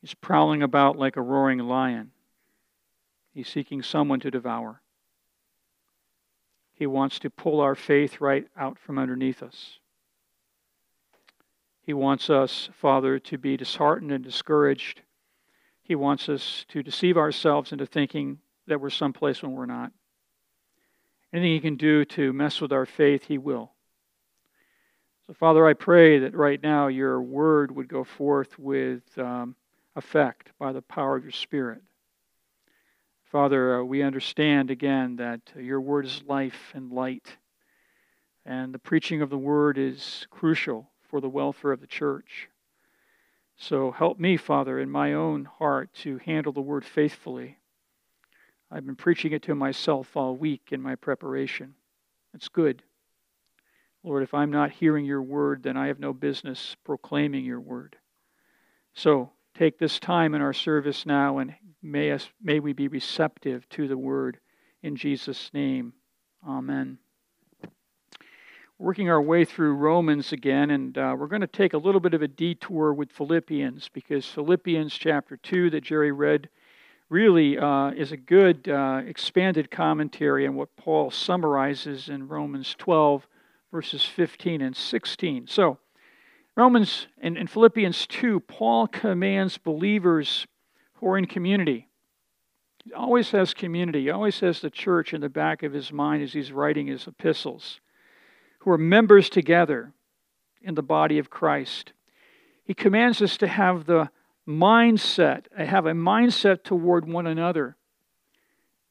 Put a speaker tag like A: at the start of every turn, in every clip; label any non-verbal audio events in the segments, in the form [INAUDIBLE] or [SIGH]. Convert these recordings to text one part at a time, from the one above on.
A: He's prowling about like a roaring lion. He's seeking someone to devour. He wants to pull our faith right out from underneath us. He wants us, Father, to be disheartened and discouraged. He wants us to deceive ourselves into thinking that we're someplace when we're not. Anything He can do to mess with our faith, He will. So, Father, I pray that right now your word would go forth with um, effect by the power of your Spirit. Father, uh, we understand again that uh, your word is life and light, and the preaching of the word is crucial for the welfare of the church. So help me, Father, in my own heart to handle the word faithfully. I've been preaching it to myself all week in my preparation. It's good. Lord, if I'm not hearing your word, then I have no business proclaiming your word. So take this time in our service now and may, us, may we be receptive to the word. In Jesus' name, amen. Working our way through Romans again, and uh, we're going to take a little bit of a detour with Philippians because Philippians chapter 2 that Jerry read really uh, is a good uh, expanded commentary on what Paul summarizes in Romans 12 verses 15 and 16. So, Romans and, and Philippians 2, Paul commands believers who are in community. He always has community. He always has the church in the back of his mind as he's writing his epistles, who are members together in the body of Christ. He commands us to have the mindset, uh, have a mindset toward one another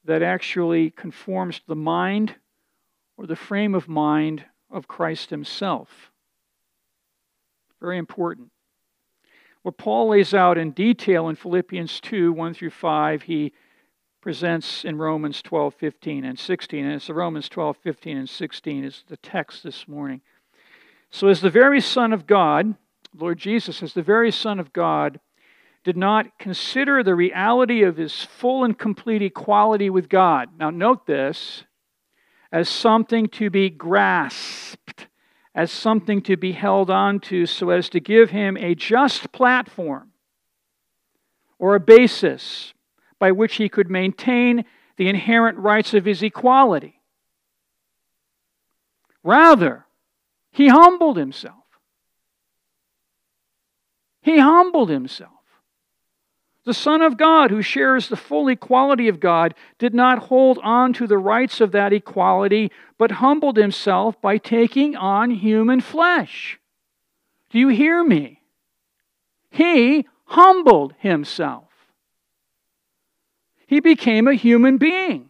A: that actually conforms to the mind or the frame of mind of Christ himself. Very important. What Paul lays out in detail in Philippians 2 1 through 5, he presents in Romans 12, 15, and 16. And it's the Romans 12, 15, and 16 is the text this morning. So, as the very Son of God, Lord Jesus, as the very Son of God, did not consider the reality of his full and complete equality with God. Now, note this as something to be grasped, as something to be held on to, so as to give him a just platform or a basis by which he could maintain the inherent rights of his equality. Rather, he humbled himself. He humbled himself. The Son of God, who shares the full equality of God, did not hold on to the rights of that equality, but humbled himself by taking on human flesh. Do you hear me? He humbled himself. He became a human being,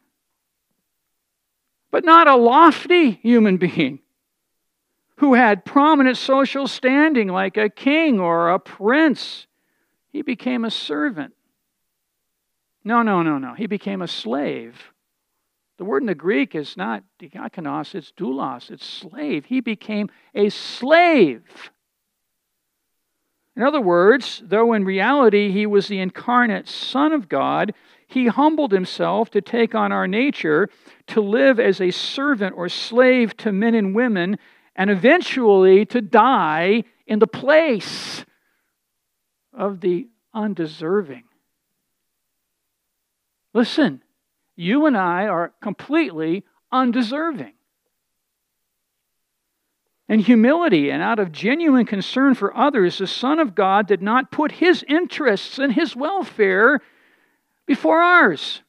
A: but not a lofty human being who had prominent social standing like a king or a prince he became a servant. No, no, no, no. He became a slave. The word in the Greek is not diakonos, it's doulos, it's slave. He became a slave. In other words, though in reality he was the incarnate Son of God, he humbled himself to take on our nature, to live as a servant or slave to men and women, and eventually to die in the place of the undeserving. Listen, you and I are completely undeserving. In humility and out of genuine concern for others, the Son of God did not put his interests and his welfare before ours.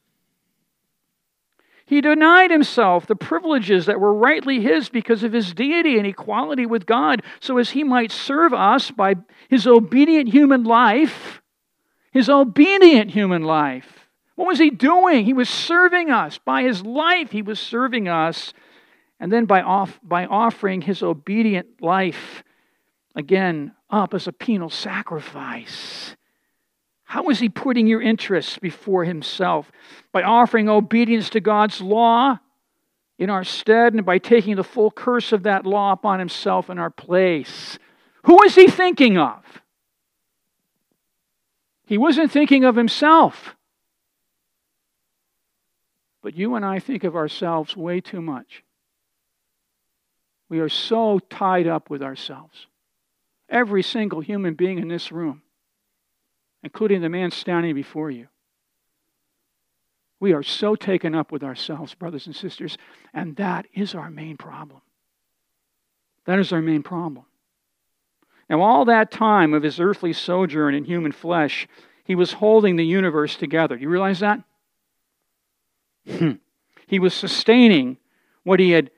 A: He denied himself the privileges that were rightly his because of his deity and equality with God, so as he might serve us by his obedient human life. His obedient human life. What was he doing? He was serving us. By his life, he was serving us. And then by, off, by offering his obedient life, again, up as a penal sacrifice. How is he putting your interests before himself? By offering obedience to God's law in our stead and by taking the full curse of that law upon himself in our place. Who is he thinking of? He wasn't thinking of himself. But you and I think of ourselves way too much. We are so tied up with ourselves. Every single human being in this room. Including the man standing before you. We are so taken up with ourselves, brothers and sisters, and that is our main problem. That is our main problem. Now, all that time of his earthly sojourn in human flesh, he was holding the universe together. Do you realize that? Hmm. he was sustaining what he had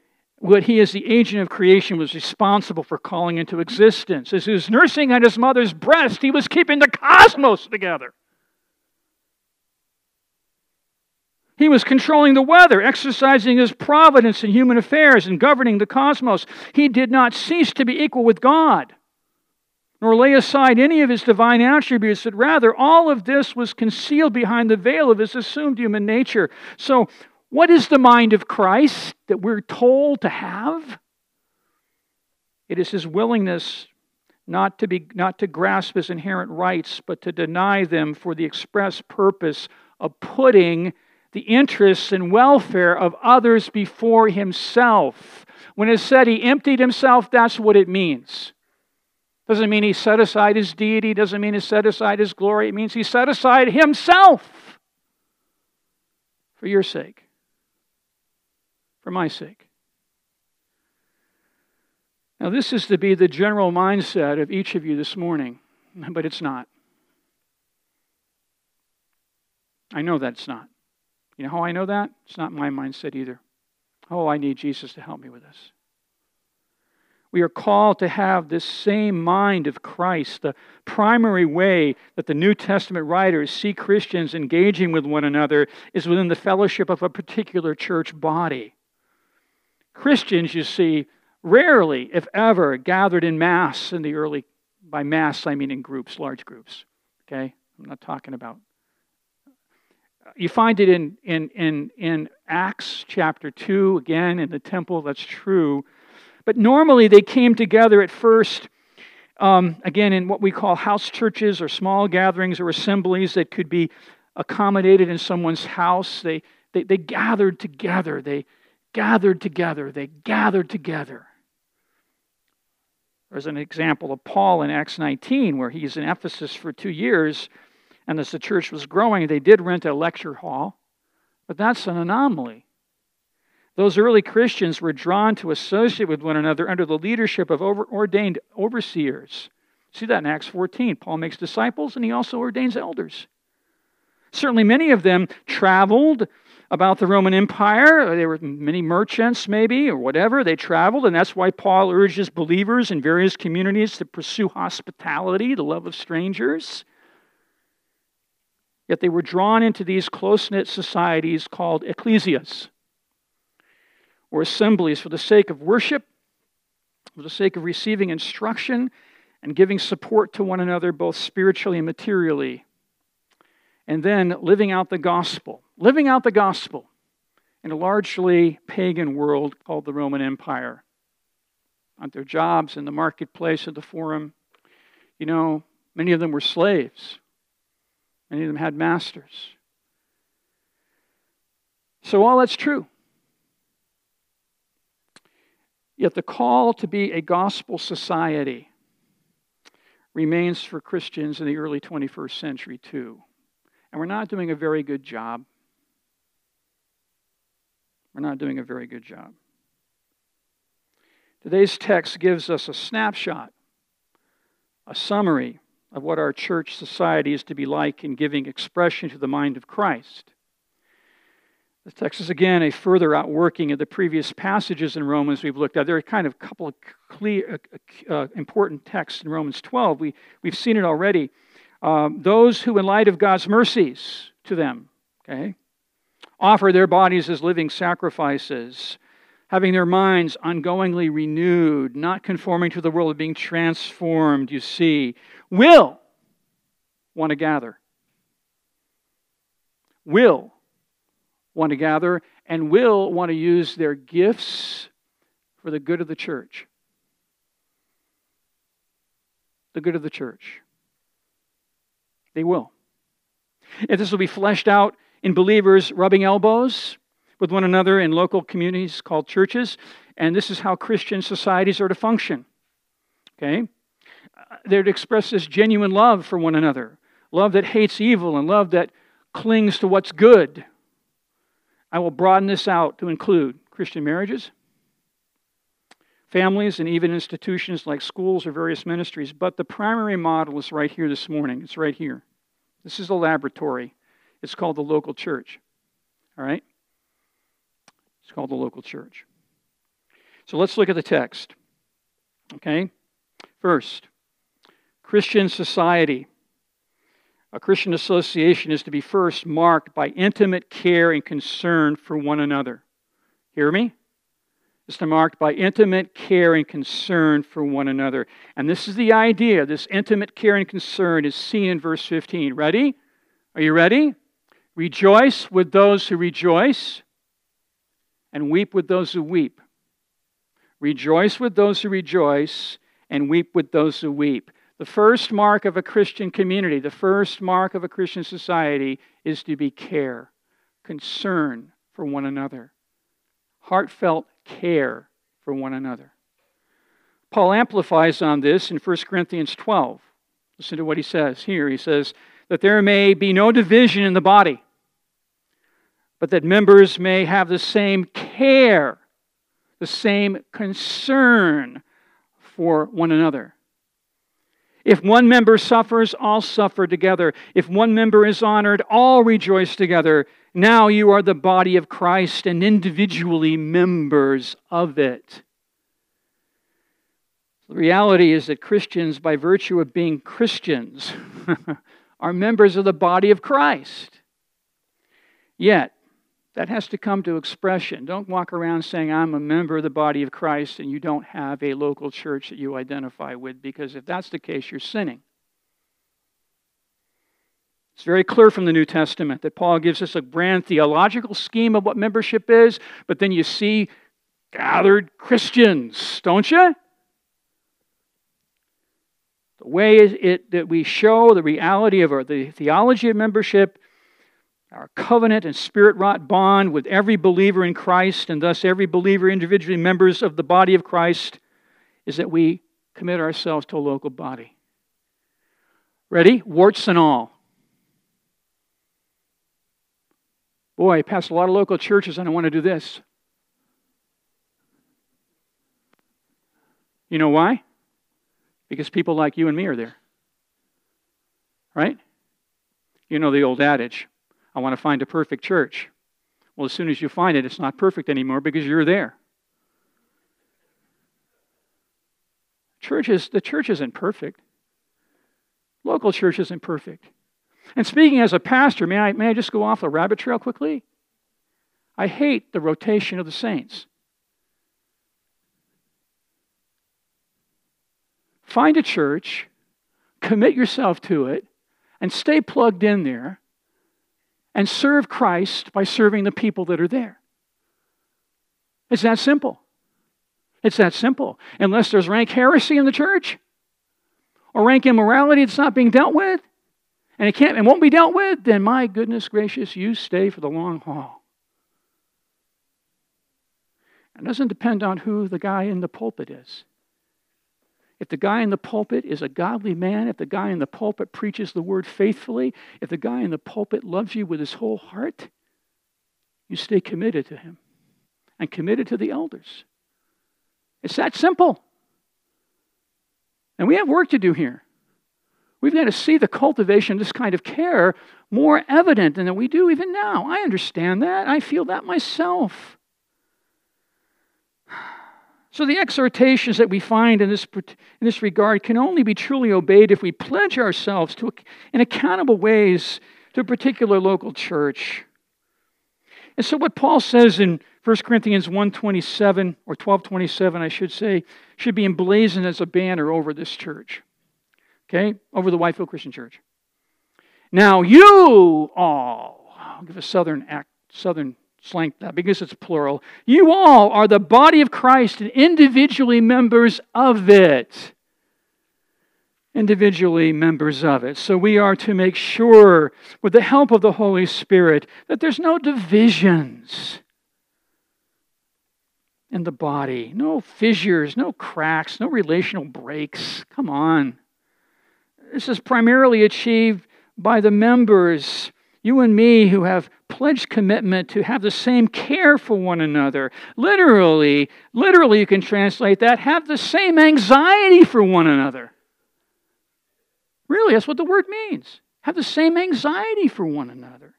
A: what he as the agent of creation was responsible for calling into existence. As he was nursing at his mother's breast, he was keeping the cosmos together. He was controlling the weather, exercising his providence in human affairs, and governing the cosmos. He did not cease to be equal with God, nor lay aside any of his divine attributes, but rather all of this was concealed behind the veil of his assumed human nature. So, what is the mind of Christ that we're told to have? It is his willingness not to, be, not to grasp his inherent rights, but to deny them for the express purpose of putting the interests and welfare of others before himself. When it said he emptied himself, that's what it means. Doesn't mean he set aside his deity, doesn't mean he set aside his glory. It means he set aside himself for your sake for my sake. Now, this is to be the general mindset of each of you this morning, but it's not. I know that it's not. You know how I know that? It's not my mindset either. Oh, I need Jesus to help me with this. We are called to have this same mind of Christ. The primary way that the New Testament writers see Christians engaging with one another is within the fellowship of a particular church body. Christians, you see, rarely, if ever, gathered in mass in the early, by mass, I mean in groups, large groups. Okay? I'm not talking about. You find it in, in, in, in Acts chapter 2, again, in the temple, that's true. But normally they came together at first, um, again, in what we call house churches or small gatherings or assemblies that could be accommodated in someone's house. They, they, they gathered together. They, gathered together. They gathered together. There's an example of Paul in Acts 19 where he's in Ephesus for two years, and as the church was growing, they did rent a lecture hall, but that's an anomaly. Those early Christians were drawn to associate with one another under the leadership of over, ordained overseers. See that in Acts 14. Paul makes disciples and he also ordains elders. Certainly, many of them traveled about the Roman Empire. There were many merchants, maybe, or whatever. They traveled, and that's why Paul urges believers in various communities to pursue hospitality, the love of strangers. Yet they were drawn into these close knit societies called ecclesias, or assemblies, for the sake of worship, for the sake of receiving instruction, and giving support to one another, both spiritually and materially and then living out the gospel. Living out the gospel in a largely pagan world called the Roman Empire. On their jobs, in the marketplace, at the forum. You know, many of them were slaves, many of them had masters. So, all that's true. Yet the call to be a gospel society remains for Christians in the early 21st century, too. And we're not doing a very good job. We're not doing a very good job. Today's text gives us a snapshot, a summary of what our church society is to be like in giving expression to the mind of Christ. The text is again a further outworking of the previous passages in Romans we've looked at. There are kind of a couple of clear, uh, uh, important texts in Romans 12. We, we've seen it already. Um, those who, in light of God's mercies to them, okay, offer their bodies as living sacrifices, having their minds ongoingly renewed, not conforming to the world, but being transformed, you see, will want to gather. Will want to gather and will want to use their gifts for the good of the church. The good of the church. They will. If this will be fleshed out in believers rubbing elbows with one another in local communities called churches, and this is how Christian societies are to function. Okay? They're to express this genuine love for one another, love that hates evil, and love that clings to what's good. I will broaden this out to include Christian marriages, families, and even institutions like schools or various ministries. But the primary model is right here this morning. It's right here. This is a laboratory. It's called the local church. All right? It's called the local church. So let's look at the text. Okay? First, Christian society. A Christian association is to be first marked by intimate care and concern for one another. Hear me? To marked by intimate care and concern for one another. And this is the idea. This intimate care and concern is seen in verse 15. Ready? Are you ready? Rejoice with those who rejoice, and weep with those who weep. Rejoice with those who rejoice, and weep with those who weep. The first mark of a Christian community, the first mark of a Christian society is to be care, concern for one another, heartfelt care for one another. Paul amplifies on this in 1 Corinthians 12. Listen to what he says here. He says, That there may be no division in the body, but that members may have the same care, the same concern for one another. If one member suffers, all suffer together. If one member is honored, all rejoice together. Now you are the body of Christ and individually members of it. The reality is that Christians, by virtue of being Christians, [LAUGHS] are members of the body of Christ. Yet, that has to come to expression. Don't walk around saying, I'm a member of the body of Christ, and you don't have a local church that you identify with, because if that's the case, you're sinning. It's very clear from the New Testament that Paul gives us a grand theological scheme of what membership is, but then you see gathered Christians, don't you? The way it, that we show the reality of our, the theology of membership our covenant and spirit wrought bond with every believer in Christ, and thus every believer individually members of the body of Christ, is that we commit ourselves to a local body. Ready? Warts and all. Boy, I passed a lot of local churches and I want to do this. You know why? Because people like you and me are there. Right? You know the old adage I want to find a perfect church. Well, as soon as you find it, it's not perfect anymore because you're there. Church is, the church isn't perfect. Local church isn't perfect. And speaking as a pastor, may I, may I just go off the rabbit trail quickly? I hate the rotation of the saints. Find a church, commit yourself to it, and stay plugged in there and serve Christ by serving the people that are there. It's that simple. It's that simple. Unless there's rank heresy in the church or rank immorality that's not being dealt with, and it can't and won't be dealt with, then my goodness gracious, you stay for the long haul. It doesn't depend on who the guy in the pulpit is. If the guy in the pulpit is a godly man, if the guy in the pulpit preaches the word faithfully, if the guy in the pulpit loves you with his whole heart, you stay committed to him and committed to the elders. It's that simple. And we have work to do here. We've got to see the cultivation of this kind of care more evident than we do even now. I understand that. I feel that myself. [SIGHS] So the exhortations that we find in this, in this regard can only be truly obeyed if we pledge ourselves to, in accountable ways to a particular local church. And so what Paul says in 1 Corinthians 1.27, or 12.27, I should say, should be emblazoned as a banner over this church. Okay? Over the Whitefield Christian Church. Now you all, I'll give a southern act, southern slang that because it's plural. You all are the body of Christ and individually members of it. Individually members of it. So we are to make sure, with the help of the Holy Spirit, that there's no divisions in the body, no fissures, no cracks, no relational breaks. Come on. This is primarily achieved by the members, you and me who have pledged commitment to have the same care for one another. Literally, literally, you can translate that have the same anxiety for one another. Really, that's what the word means. Have the same anxiety for one another.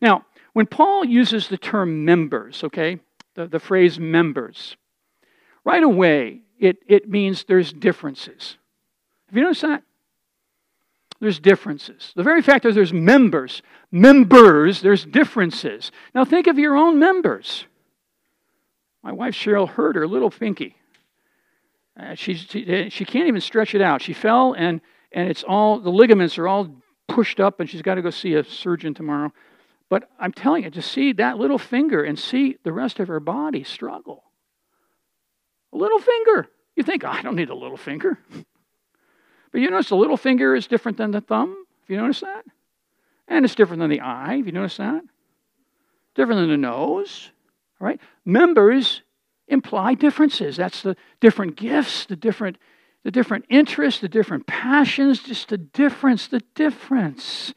A: Now, when Paul uses the term members, okay, the, the phrase members, right away it, it means there's differences. Have you noticed that? There's differences. The very fact that there's members, members, there's differences. Now think of your own members. My wife Cheryl hurt her little pinky. Uh, she, she, she can't even stretch it out. She fell and, and it's all, the ligaments are all pushed up and she's got to go see a surgeon tomorrow. But I'm telling you, to see that little finger and see the rest of her body struggle. A little finger. You think, oh, I don't need a little finger. [LAUGHS] But you notice the little finger is different than the thumb? Have you noticed that? And it's different than the eye. Have you noticed that? Different than the nose. All right? Members imply differences. That's the different gifts, the different, the different interests, the different passions, just the difference, the difference.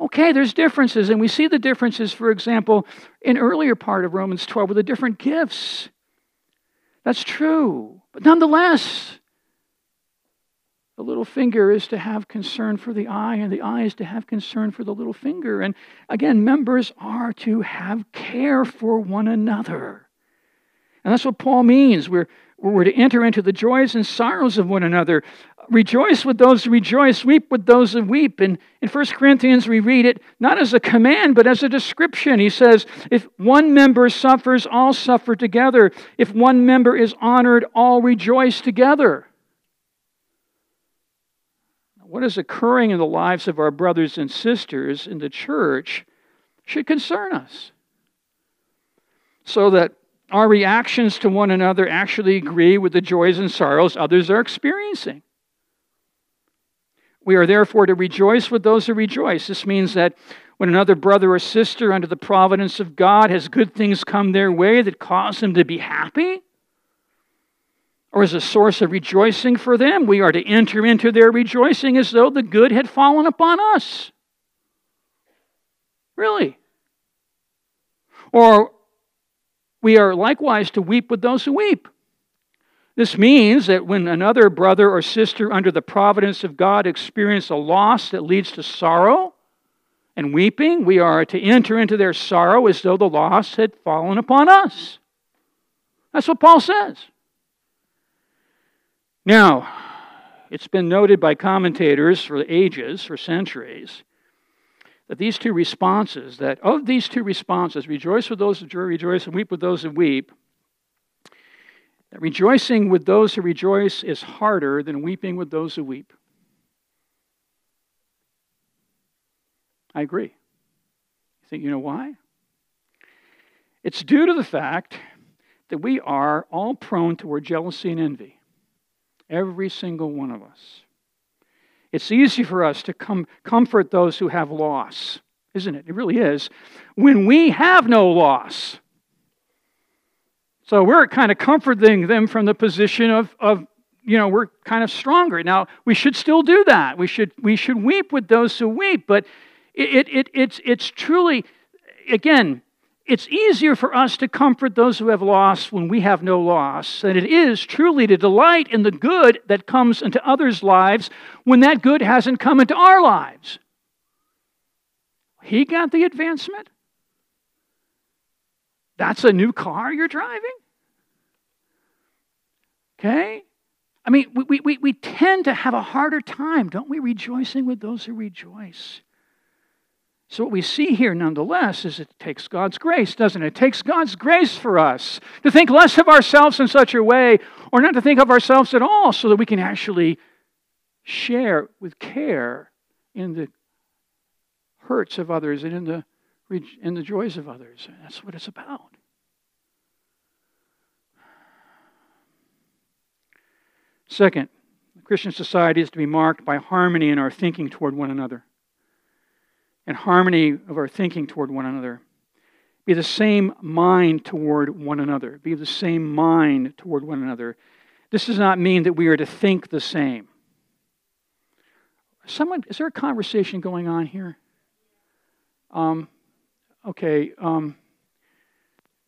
A: Okay, there's differences, and we see the differences, for example, in earlier part of Romans 12 with the different gifts. That's true. But nonetheless, the little finger is to have concern for the eye, and the eye is to have concern for the little finger. And again, members are to have care for one another. And that's what Paul means. We're, we're to enter into the joys and sorrows of one another. Rejoice with those who rejoice, weep with those who weep. And in 1 Corinthians, we read it not as a command, but as a description. He says, If one member suffers, all suffer together. If one member is honored, all rejoice together. What is occurring in the lives of our brothers and sisters in the church should concern us. So that our reactions to one another actually agree with the joys and sorrows others are experiencing. We are therefore to rejoice with those who rejoice. This means that when another brother or sister, under the providence of God, has good things come their way that cause them to be happy, or as a source of rejoicing for them, we are to enter into their rejoicing as though the good had fallen upon us. Really? Or we are likewise to weep with those who weep. This means that when another brother or sister, under the providence of God, experience a loss that leads to sorrow and weeping, we are to enter into their sorrow as though the loss had fallen upon us. That's what Paul says. Now, it's been noted by commentators for ages, for centuries, that these two responses, that of these two responses, rejoice with those who rejoice and weep with those who weep, that rejoicing with those who rejoice is harder than weeping with those who weep. I agree. You think you know why? It's due to the fact that we are all prone toward jealousy and envy. Every single one of us. It's easy for us to com- comfort those who have loss, isn't it? It really is. When we have no loss. So we're kind of comforting them from the position of, of you know, we're kind of stronger. Now, we should still do that. We should, we should weep with those who weep, but it, it, it's, it's truly, again, it's easier for us to comfort those who have lost when we have no loss than it is truly to delight in the good that comes into others' lives when that good hasn't come into our lives. He got the advancement. That's a new car you're driving? Okay? I mean, we, we, we tend to have a harder time, don't we, rejoicing with those who rejoice. So, what we see here, nonetheless, is it takes God's grace, doesn't it? It takes God's grace for us to think less of ourselves in such a way, or not to think of ourselves at all, so that we can actually share with care in the hurts of others and in the, in the joys of others. That's what it's about. Second, Christian society is to be marked by harmony in our thinking toward one another and harmony of our thinking toward one another. Be the same mind toward one another. Be the same mind toward one another. This does not mean that we are to think the same. someone, is there a conversation going on here? Um, okay. Um,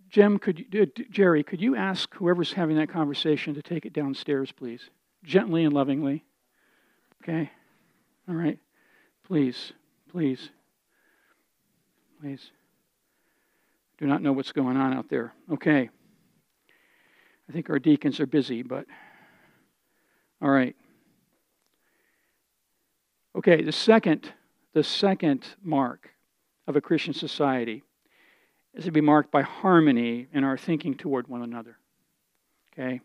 A: Jim, could you, uh, Jerry, could you ask whoever's having that conversation to take it downstairs, please? Gently and lovingly. Okay? All right. Please, please, please. Do not know what's going on out there. Okay. I think our deacons are busy, but all right. Okay, the second, the second mark of a Christian society is to be marked by harmony in our thinking toward one another. Okay?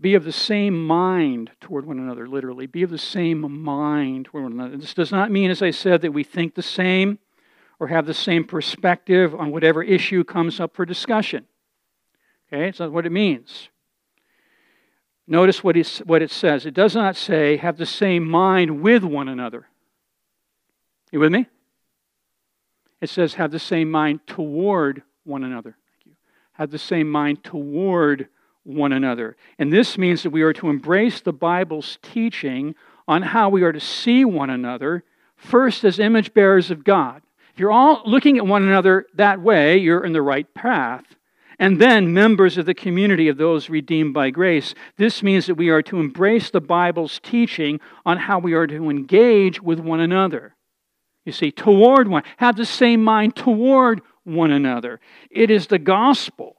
A: Be of the same mind toward one another, literally. Be of the same mind toward one another. This does not mean, as I said, that we think the same or have the same perspective on whatever issue comes up for discussion. Okay? It's not what it means. Notice what, what it says. It does not say have the same mind with one another. You with me? It says have the same mind toward one another. Thank you. Have the same mind toward one another. And this means that we are to embrace the Bible's teaching on how we are to see one another, first as image bearers of God. If you're all looking at one another that way, you're in the right path. And then members of the community of those redeemed by grace. This means that we are to embrace the Bible's teaching on how we are to engage with one another. You see, toward one, have the same mind toward one another. It is the gospel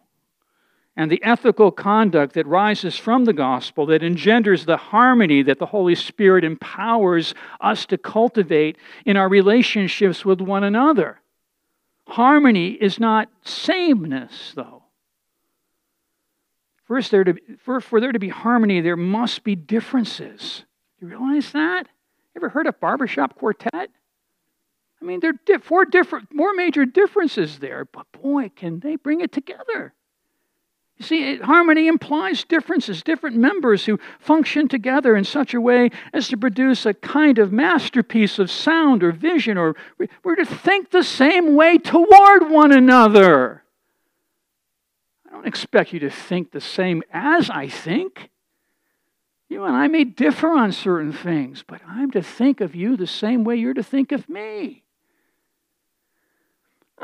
A: and the ethical conduct that rises from the gospel that engenders the harmony that the Holy Spirit empowers us to cultivate in our relationships with one another. Harmony is not sameness, though. First, there to, for, for there to be harmony, there must be differences. You realize that? Ever heard of barbershop quartet? I mean, there are four different, more major differences there, but boy, can they bring it together. You see, harmony implies differences, different members who function together in such a way as to produce a kind of masterpiece of sound or vision, or we're to think the same way toward one another. I don't expect you to think the same as I think. You and I may differ on certain things, but I'm to think of you the same way you're to think of me.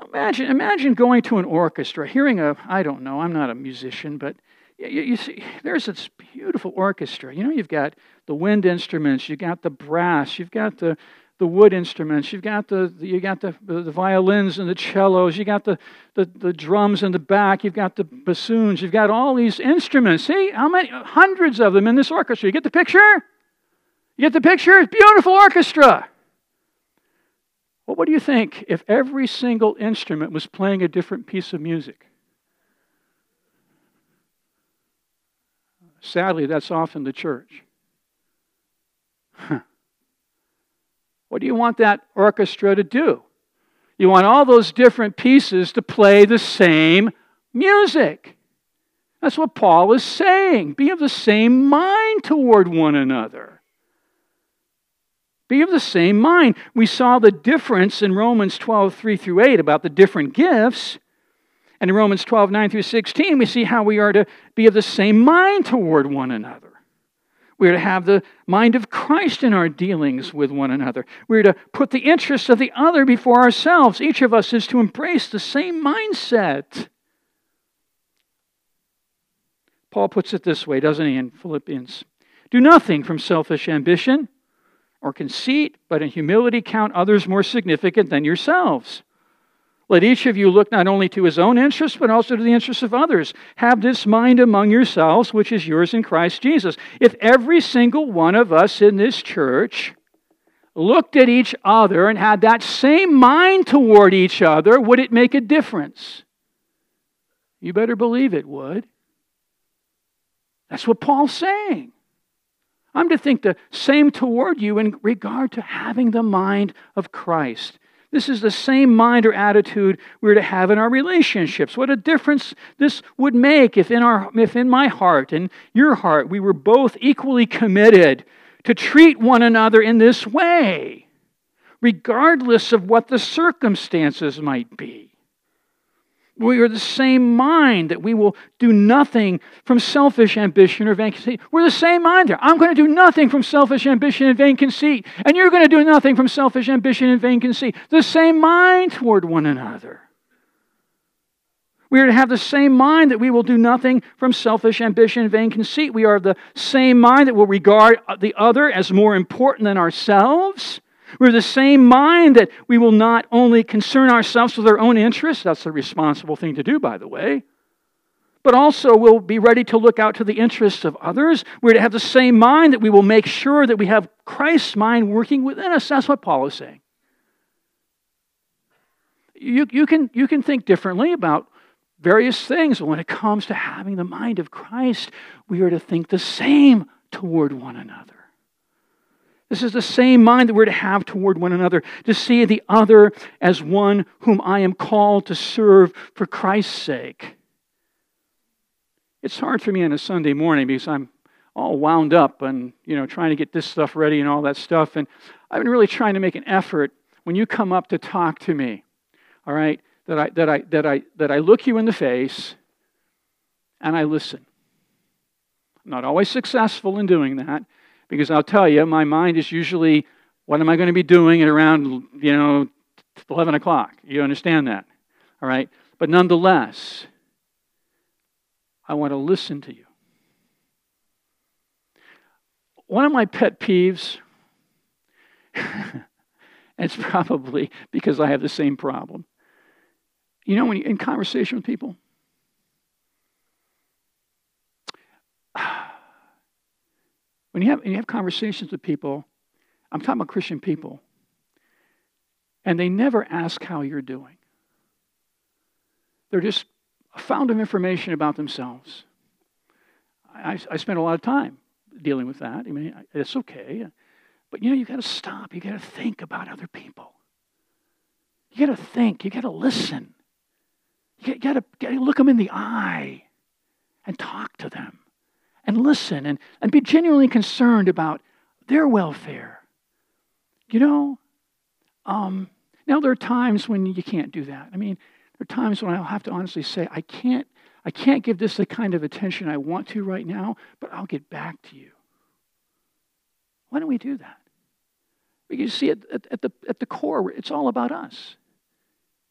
A: Imagine, imagine going to an orchestra, hearing a, I don't know, I'm not a musician, but you, you, see, there's this beautiful orchestra. You know, you've got the wind instruments, you've got the brass, you've got the, the wood instruments, you've got the, you got the, the violins and the cellos, you've got the, the, the drums in the back, you've got the bassoons, you've got all these instruments. See, how many, hundreds of them in this orchestra. You get the picture? You get the picture? It's beautiful orchestra. What do you think if every single instrument was playing a different piece of music? Sadly, that's often the church. What do you want that orchestra to do? You want all those different pieces to play the same music. That's what Paul is saying. Be of the same mind toward one another. Be of the same mind. We saw the difference in Romans 12, 3 through 8 about the different gifts. And in Romans 12, 9 through 16, we see how we are to be of the same mind toward one another. We are to have the mind of Christ in our dealings with one another. We are to put the interests of the other before ourselves. Each of us is to embrace the same mindset. Paul puts it this way, doesn't he, in Philippians? Do nothing from selfish ambition or conceit, but in humility count others more significant than yourselves. Let each of you look not only to his own interests, but also to the interests of others. Have this mind among yourselves, which is yours in Christ Jesus. If every single one of us in this church looked at each other and had that same mind toward each other, would it make a difference? You better believe it would. That's what Paul's saying. I'm to think the same toward you in regard to having the mind of Christ. This is the same mind or attitude we're to have in our relationships. What a difference this would make if in, our, if in my heart and your heart we were both equally committed to treat one another in this way, regardless of what the circumstances might be. We are the same mind that we will do nothing from selfish ambition or vain conceit. We're the same mind there. I'm going to do nothing from selfish ambition and vain conceit, and you're going to do nothing from selfish ambition and vain conceit. The same mind toward one another. We are to have the same mind that we will do nothing from selfish ambition and vain conceit. We are the same mind that will regard the other as more important than ourselves. We're the same mind that we will not only concern ourselves with our own interests, that's the responsible thing to do, by the way, but also we'll be ready to look out to the interests of others. We're to have the same mind that we will make sure that we have Christ's mind working within us. That's what Paul is saying. You, you, can, you can think differently about various things. But when it comes to having the mind of Christ, we are to think the same toward one another. This is the same mind that we're to have toward one another, to see the other as one whom I am called to serve for Christ's sake. It's hard for me on a Sunday morning because I'm all wound up and you know trying to get this stuff ready and all that stuff and I've been really trying to make an effort when you come up to talk to me. All right? that I, that I, that I, that I look you in the face and I listen. I'm not always successful in doing that because I'll tell you, my mind is usually, what am I going to be doing at around, you know, 11 o'clock? You understand that? All right? But nonetheless, I want to listen to you. One of my pet peeves, [LAUGHS] it's probably because I have the same problem, you know, when you're in conversation with people, when you have, when you have conversations with people, I'm talking about Christian people, and they never ask how you're doing. They're just a fount of information about themselves. I, I spend a lot of time dealing with that. I mean, it's okay. But you know, you got to stop. You got to think about other people. You got to think. You got to listen. You got to look them in the eye and talk to them and listen and, and be genuinely concerned about their welfare. You know, um, now there are times when you can't do that. I mean, there are times when I'll have to honestly say, I can't, I can't give this the kind of attention I want to right now, but I'll get back to you. Why don't we do that? Because you see, at, at, at the, at the core, it's all about us.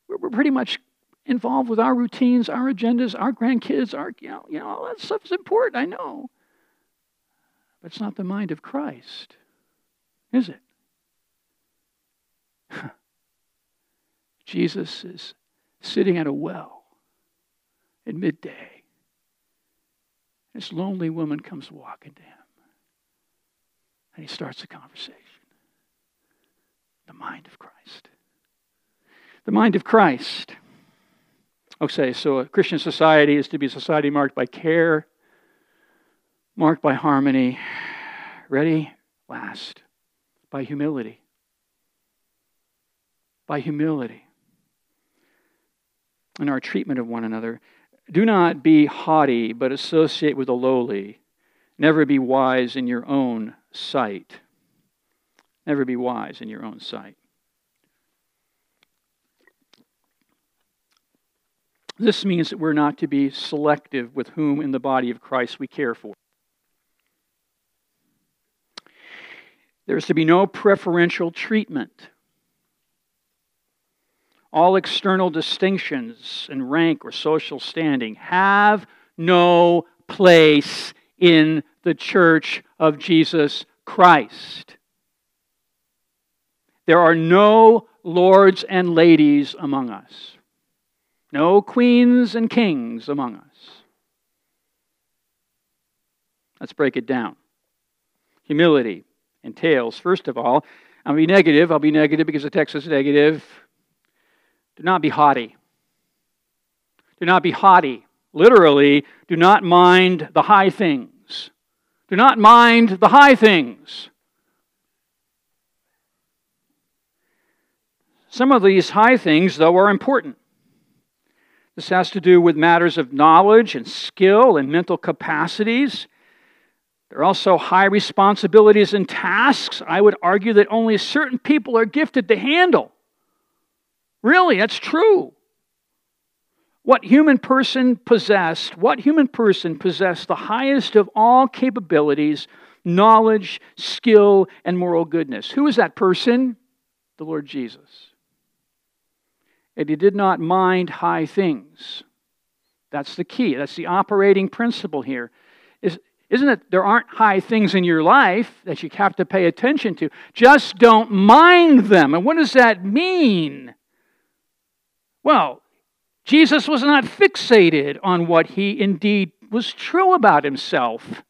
A: We're, we're pretty much involved with our routines, our agendas, our grandkids, our, you know, you know, all that stuff is important, I know. But it's not the mind of Christ, is it? Jesus is sitting at a well at midday. This lonely woman comes walking to him. And he starts a conversation. The mind of Christ. The mind of Christ. Okay, so a Christian society is to be a society marked by care, marked by harmony. Ready? Last. By humility. By humility. In our treatment of one another. Do not be haughty, but associate with the lowly. Never be wise in your own sight. Never be wise in your own sight. This means that we're not to be selective with whom in the body of Christ we care for. There is to be no preferential treatment. All external distinctions in rank or social standing have no place in the church of Jesus Christ. There are no lords and ladies among us. No queens and kings among us. Let's break it down. Humility entails, first of all, I'll be negative. I'll be negative because the text is negative. Do not be haughty. Do not be haughty. Literally, do not mind the high things. Do not mind the high things. Some of these high things, though, are important. This has to do with matters of knowledge and skill and mental capacities. There are also high responsibilities and tasks I would argue that only certain people are gifted to handle. Really, that's true. what human person possessed, what human person possessed the highest of all capabilities, knowledge, skill, and moral goodness. Who is that person? The Lord Jesus. And he did not mind high things. That's the key. That's the operating principle here. Is, isn't it there aren't high things in your life that you have to pay attention to? Just don't mind them. And what does that mean? Well, Jesus was not fixated on what he indeed was true about himself.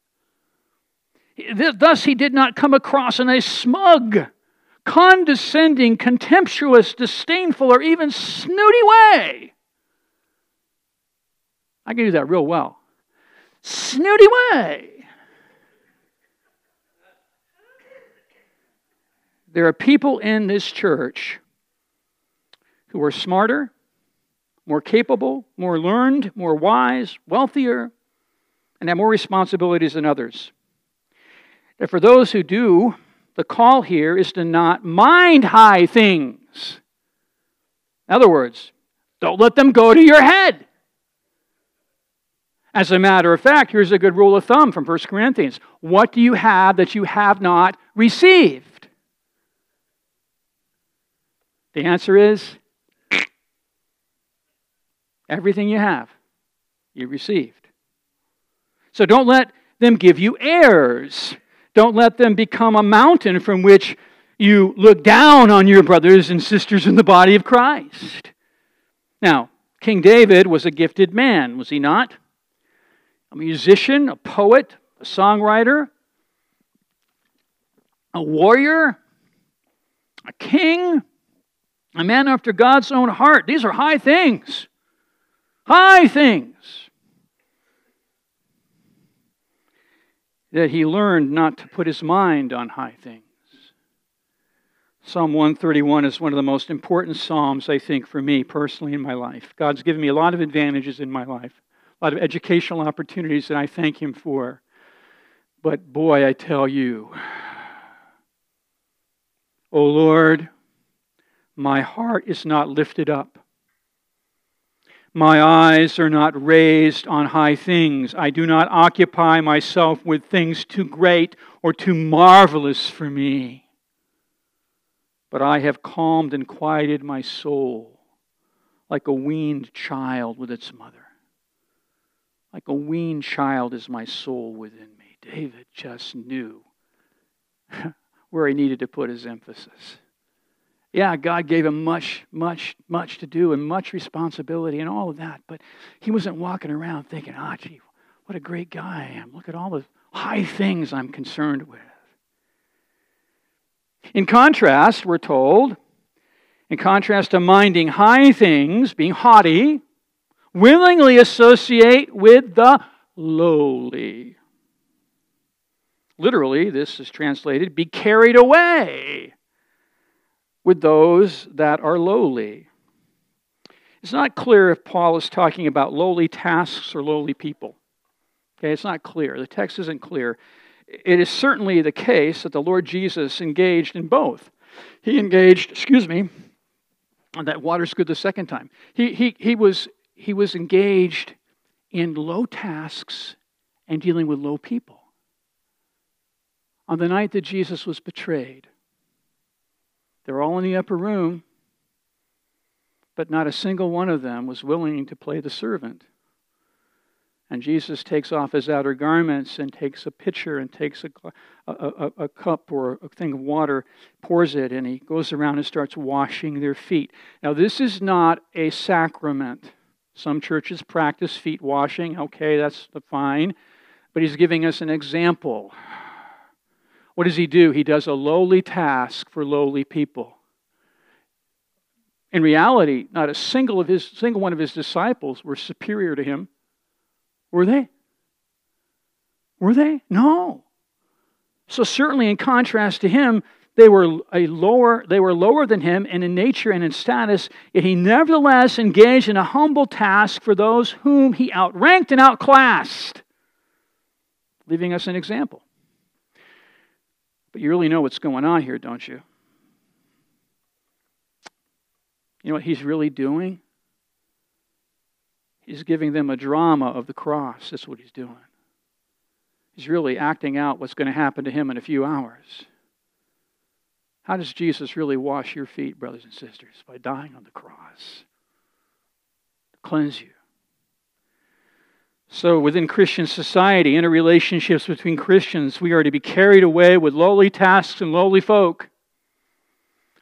A: Thus, he did not come across in a smug, condescending, contemptuous, disdainful, or even snooty way. I can do that real well. Snooty way. There are people in this church who are smarter, more capable, more learned, more wise, wealthier, and have more responsibilities than others. And for those who do, the call here is to not mind high things. In other words, don't let them go to your head. As a matter of fact, here's a good rule of thumb from 1 Corinthians What do you have that you have not received? The answer is everything you have, you received. So don't let them give you airs. Don't let them become a mountain from which you look down on your brothers and sisters in the body of Christ. Now, King David was a gifted man, was he not? A musician, a poet, a songwriter, a warrior, a king, a man after God's own heart. These are high things. High things. That he learned not to put his mind on high things. Psalm 131 is one of the most important Psalms, I think, for me personally in my life. God's given me a lot of advantages in my life, a lot of educational opportunities that I thank Him for. But boy, I tell you, O oh Lord, my heart is not lifted up my eyes are not raised on high things. I do not occupy myself with things too great or too marvelous for me. But I have calmed and quieted my soul like a weaned child with its mother. Like a weaned child is my soul within me. David just knew [LAUGHS] where he needed to put his emphasis yeah, God gave him much, much, much to do and much responsibility and all of that. But he wasn't walking around thinking, ah, oh, gee, what a great guy I am. Look at all the high things I'm concerned with. In contrast, we're told, in contrast to minding high things, being haughty, willingly associate with the lowly. Literally, this is translated be carried away with those that are lowly. It's not clear if Paul is talking about lowly tasks or lowly people. Okay, it's not clear. The text isn't clear. It is certainly the case that the Lord Jesus engaged in both. He engaged, excuse me, that water's good the second time. He, he, he, was, he was engaged in low tasks and dealing with low people. On the night that Jesus was betrayed, they're all in the upper room, but not a single one of them was willing to play the servant. And Jesus takes off his outer garments and takes a pitcher and takes a, a, a, a, cup or a thing of water, pours it, and he goes around and starts washing their feet. Now, this is not a sacrament. Some churches practice feet washing. Okay, that's fine. But he's giving us an example. What does he do? He does a lowly task for lowly people. In reality, not a single of his single one of his disciples were superior to him. Were they? Were they? No. So certainly in contrast to him, they were a lower they were lower than him and in nature and in status yet he nevertheless engaged in a humble task for those whom he outranked and outclassed leaving us an example but you really know what's going on here, don't you? You know what he's really doing? He's giving them a drama of the cross. That's what he's doing. He's really acting out what's going to happen to him in a few hours. How does Jesus really wash your feet, brothers and sisters? By dying on the cross to cleanse you. So, within Christian society, interrelationships between Christians, we are to be carried away with lowly tasks and lowly folk.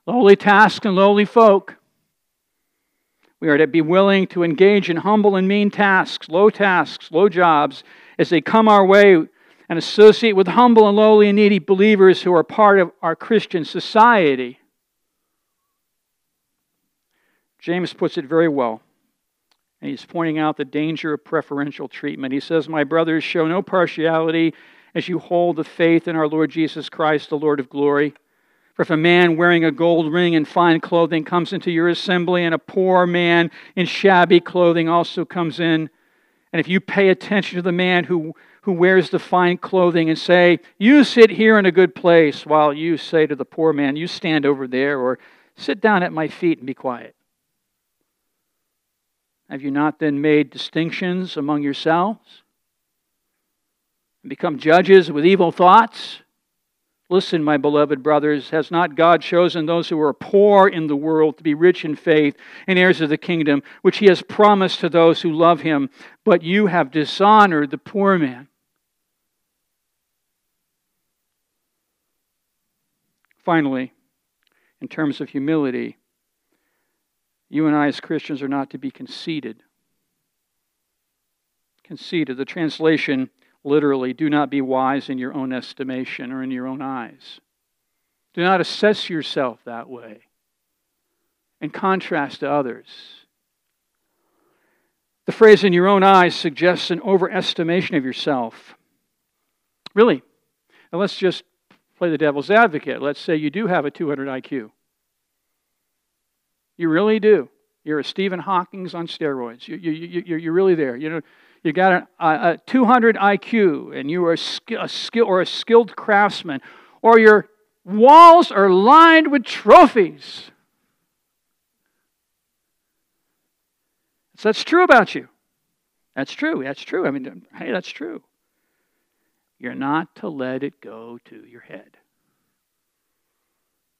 A: Lowly tasks and lowly folk. We are to be willing to engage in humble and mean tasks, low tasks, low jobs, as they come our way and associate with humble and lowly and needy believers who are part of our Christian society. James puts it very well. And he's pointing out the danger of preferential treatment. He says, My brothers, show no partiality as you hold the faith in our Lord Jesus Christ, the Lord of glory. For if a man wearing a gold ring and fine clothing comes into your assembly, and a poor man in shabby clothing also comes in, and if you pay attention to the man who, who wears the fine clothing and say, You sit here in a good place, while you say to the poor man, You stand over there, or sit down at my feet and be quiet. Have you not then made distinctions among yourselves? And become judges with evil thoughts? Listen, my beloved brothers, has not God chosen those who are poor in the world to be rich in faith and heirs of the kingdom, which he has promised to those who love him? But you have dishonored the poor man. Finally, in terms of humility, you and I, as Christians, are not to be conceited. Conceited. The translation literally, do not be wise in your own estimation or in your own eyes. Do not assess yourself that way in contrast to others. The phrase in your own eyes suggests an overestimation of yourself. Really. Now let's just play the devil's advocate. Let's say you do have a 200 IQ. You really do. You're a Stephen Hawking's on steroids. You, you, you, you're really there. You know, you got a, a 200 IQ and you are a, skill, a skill or a skilled craftsman, or your walls are lined with trophies. So that's true about you. That's true. That's true. I mean, hey, that's true. You're not to let it go to your head.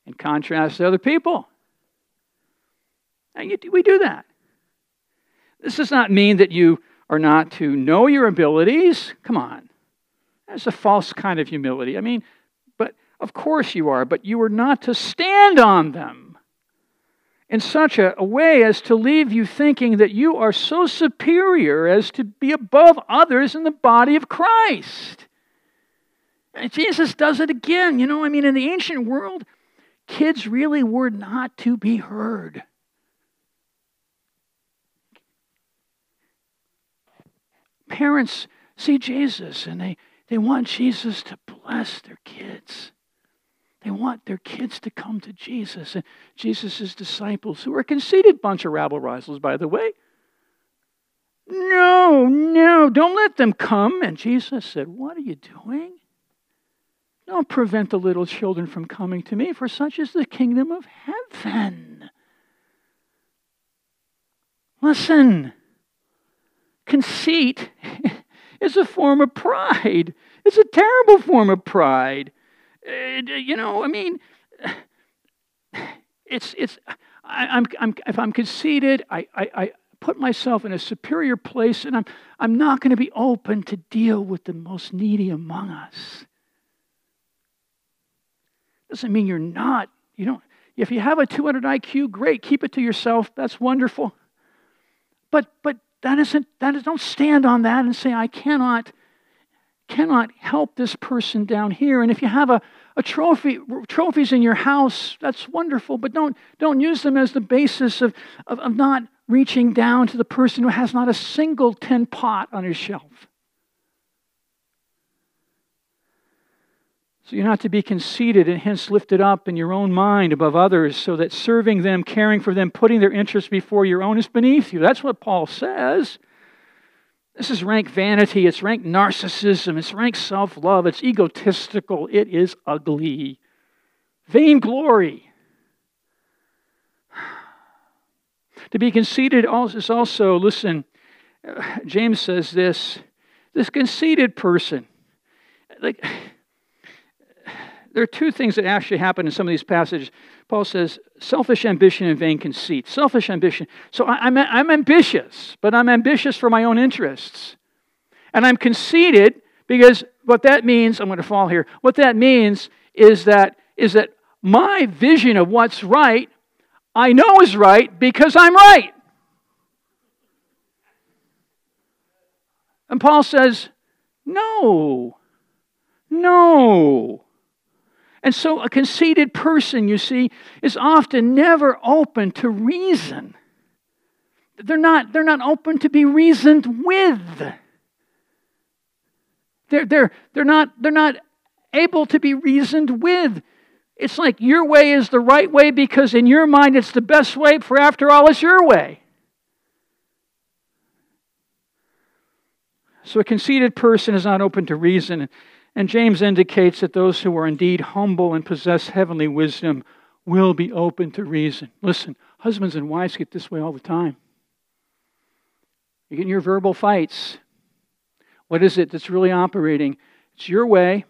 A: In contrast to other people, we do that. This does not mean that you are not to know your abilities. Come on. That's a false kind of humility. I mean, but of course you are, but you are not to stand on them in such a, a way as to leave you thinking that you are so superior as to be above others in the body of Christ. And Jesus does it again. You know, I mean, in the ancient world, kids really were not to be heard. Parents see Jesus and they, they want Jesus to bless their kids. They want their kids to come to Jesus and Jesus' disciples, who are a conceited bunch of rabble rousers, by the way. No, no, don't let them come. And Jesus said, What are you doing? Don't prevent the little children from coming to me, for such is the kingdom of heaven. Listen, conceit [LAUGHS] is a form of pride. It's a terrible form of pride. Uh, you know, I mean, [SIGHS] it's, it's, I, am I'm, I'm, if I'm conceited, I, I, I put myself in a superior place and I'm, I'm not going to be open to deal with the most needy among us. Doesn't mean you're not, you don't, if you have a 200 IQ, great, keep it to yourself. That's wonderful. But, but that isn't, that is, don't stand on that and say, I cannot, cannot help this person down here. And if you have a, a trophy, trophies in your house, that's wonderful, but don't, don't use them as the basis of, of, of not reaching down to the person who has not a single tin pot on his shelf. So you're not to be conceited and hence lifted up in your own mind above others, so that serving them, caring for them, putting their interests before your own is beneath you. That's what Paul says. This is rank vanity, it's rank narcissism, it's rank self love, it's egotistical, it is ugly. Vainglory. [SIGHS] To be conceited is also, listen, [SIGHS] James says this this conceited person, like, there are two things that actually happen in some of these passages. Paul says, selfish ambition and vain conceit. Selfish ambition. So I, am I'm, I'm ambitious, but I'm ambitious for my own interests. And I'm conceited because what that means, I'm going to fall here, what that means is that, is that my vision of what's right, I know is right because I'm right. And Paul says, no, no. And so a conceited person, you see, is often never open to reason. They're not, they're not open to be reasoned with. They're, they're, they're, not, they're not able to be reasoned with. It's like your way is the right way because in your mind it's the best way, for after all, it's your way. So a conceited person is not open to reason. And James indicates that those who are indeed humble and possess heavenly wisdom will be open to reason. Listen, husbands and wives get this way all the time. You get in your verbal fights. What is it that's really operating? It's your way,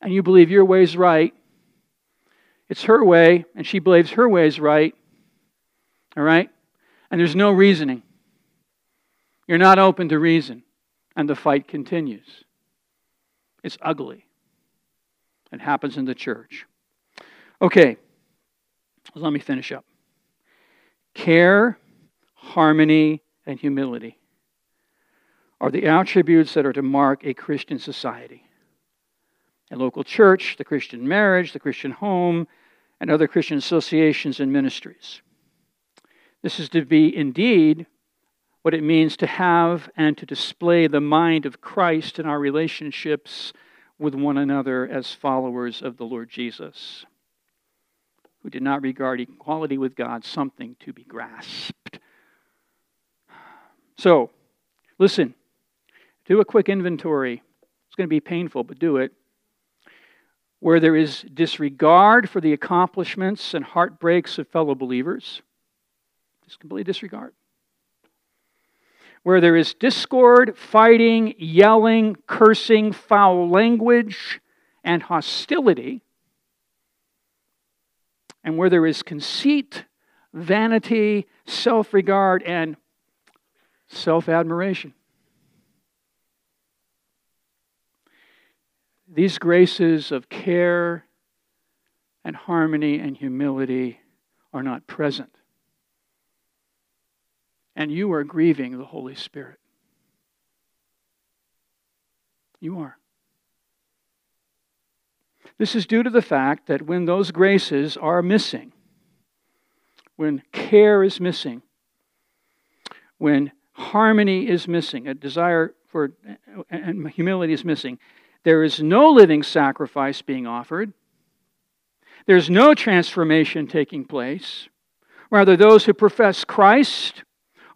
A: and you believe your way is right. It's her way, and she believes her way is right. All right? And there's no reasoning. You're not open to reason, and the fight continues. It's ugly. It happens in the church. Okay, let me finish up. Care, harmony, and humility are the attributes that are to mark a Christian society. A local church, the Christian marriage, the Christian home, and other Christian associations and ministries. This is to be indeed what it means to have and to display the mind of Christ in our relationships with one another as followers of the Lord Jesus, who did not regard equality with God something to be grasped. So, listen, do a quick inventory. It's going to be painful, but do it. Where there is disregard for the accomplishments and heartbreaks of fellow believers, just completely disregard where there is discord, fighting, yelling, cursing, foul language, and hostility, and where there is conceit, vanity, self regard, and self admiration. These graces of care and harmony and humility are not present and you are grieving the Holy Spirit. You are. This is due to the fact that when those graces are missing, when care is missing, when harmony is missing, a desire for and humility is missing, there is no living sacrifice being offered. There's no transformation taking place. Rather, those who profess Christ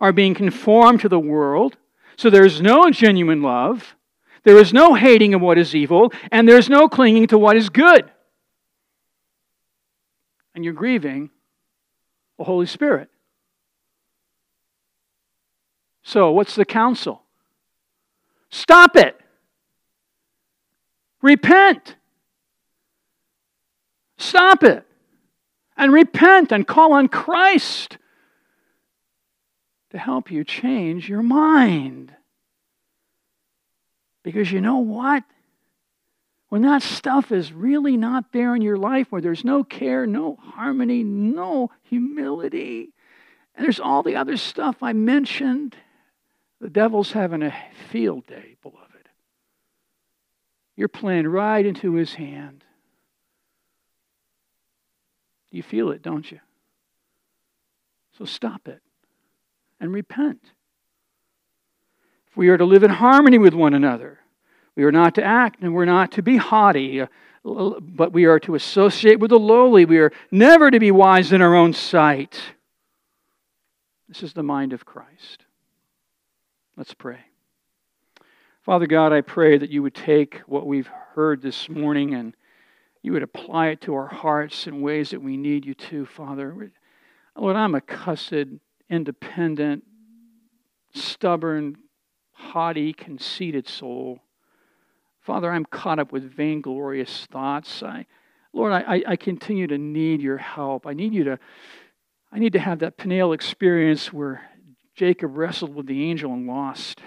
A: are being conformed to the world. So there's no genuine love. There is no hating of what is evil, and there's no clinging to what is good. And you're grieving the Holy Spirit. So, what's the counsel? Stop it. Repent. Stop it. And repent and call on Christ to help you change your mind. Because you know what? When that stuff is really not there in your life, where there's no care, no harmony, no humility, and there's all the other stuff I mentioned, the devil's having a field day, beloved. You're playing right into his hand. You feel it, don't you? So stop it and repent. If we are to live in harmony with one another, we are not to act and we're not to be haughty, but we are to associate with the lowly. We are never to be wise in our own sight. This is the mind of Christ. Let's pray. Father God, I pray that you would take what we've heard this morning and you would apply it to our hearts in ways that we need you to, Father. Lord, I'm a cussed independent, stubborn, haughty, conceited soul. Father, I'm caught up with vainglorious thoughts. I, Lord, I, I continue to need your help. I need you to, I need to have that Peniel experience where Jacob wrestled with the angel and lost.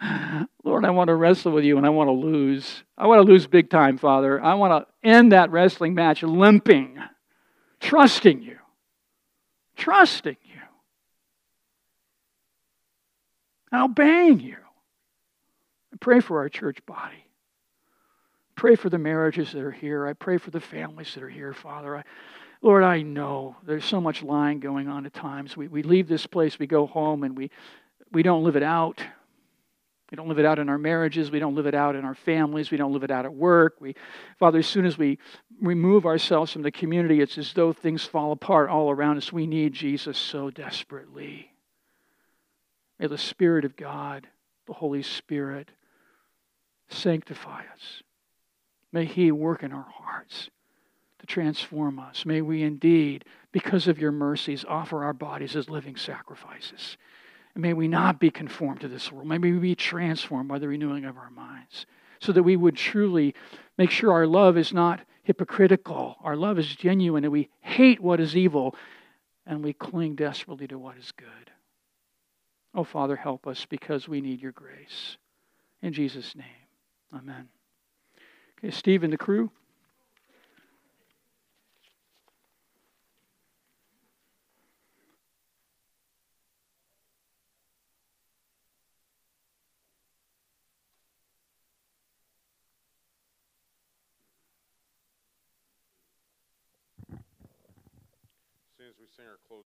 A: [LAUGHS] Lord, I want to wrestle with you and I want to lose. I want to lose big time, Father. I want to end that wrestling match limping, trusting you, trusting you, and obeying you. I pray for our church body. Pray for the marriages that are here. I pray for the families that are here, Father. I, Lord, I know there's so much lying going on at times. We, we leave this place, we go home, and we, we don't live it out. We don't live it out in our marriages. We don't live it out in our families. We don't live it out at work. We, Father, as soon as we remove ourselves from the community, it's as though things fall apart all around us. We need Jesus so desperately. May the Spirit of God, the Holy Spirit, sanctify us. May He work in our hearts to transform us. May we indeed, because of your mercies, offer our bodies as living sacrifices. And may we not be conformed to this world. May we be transformed by the renewing of our minds so that we would truly make sure our love is not hypocritical. Our love is genuine and we hate what is evil and we cling desperately to what is good. Oh, Father, help us because we need your grace. In Jesus' name, amen. Okay, Steve and the crew.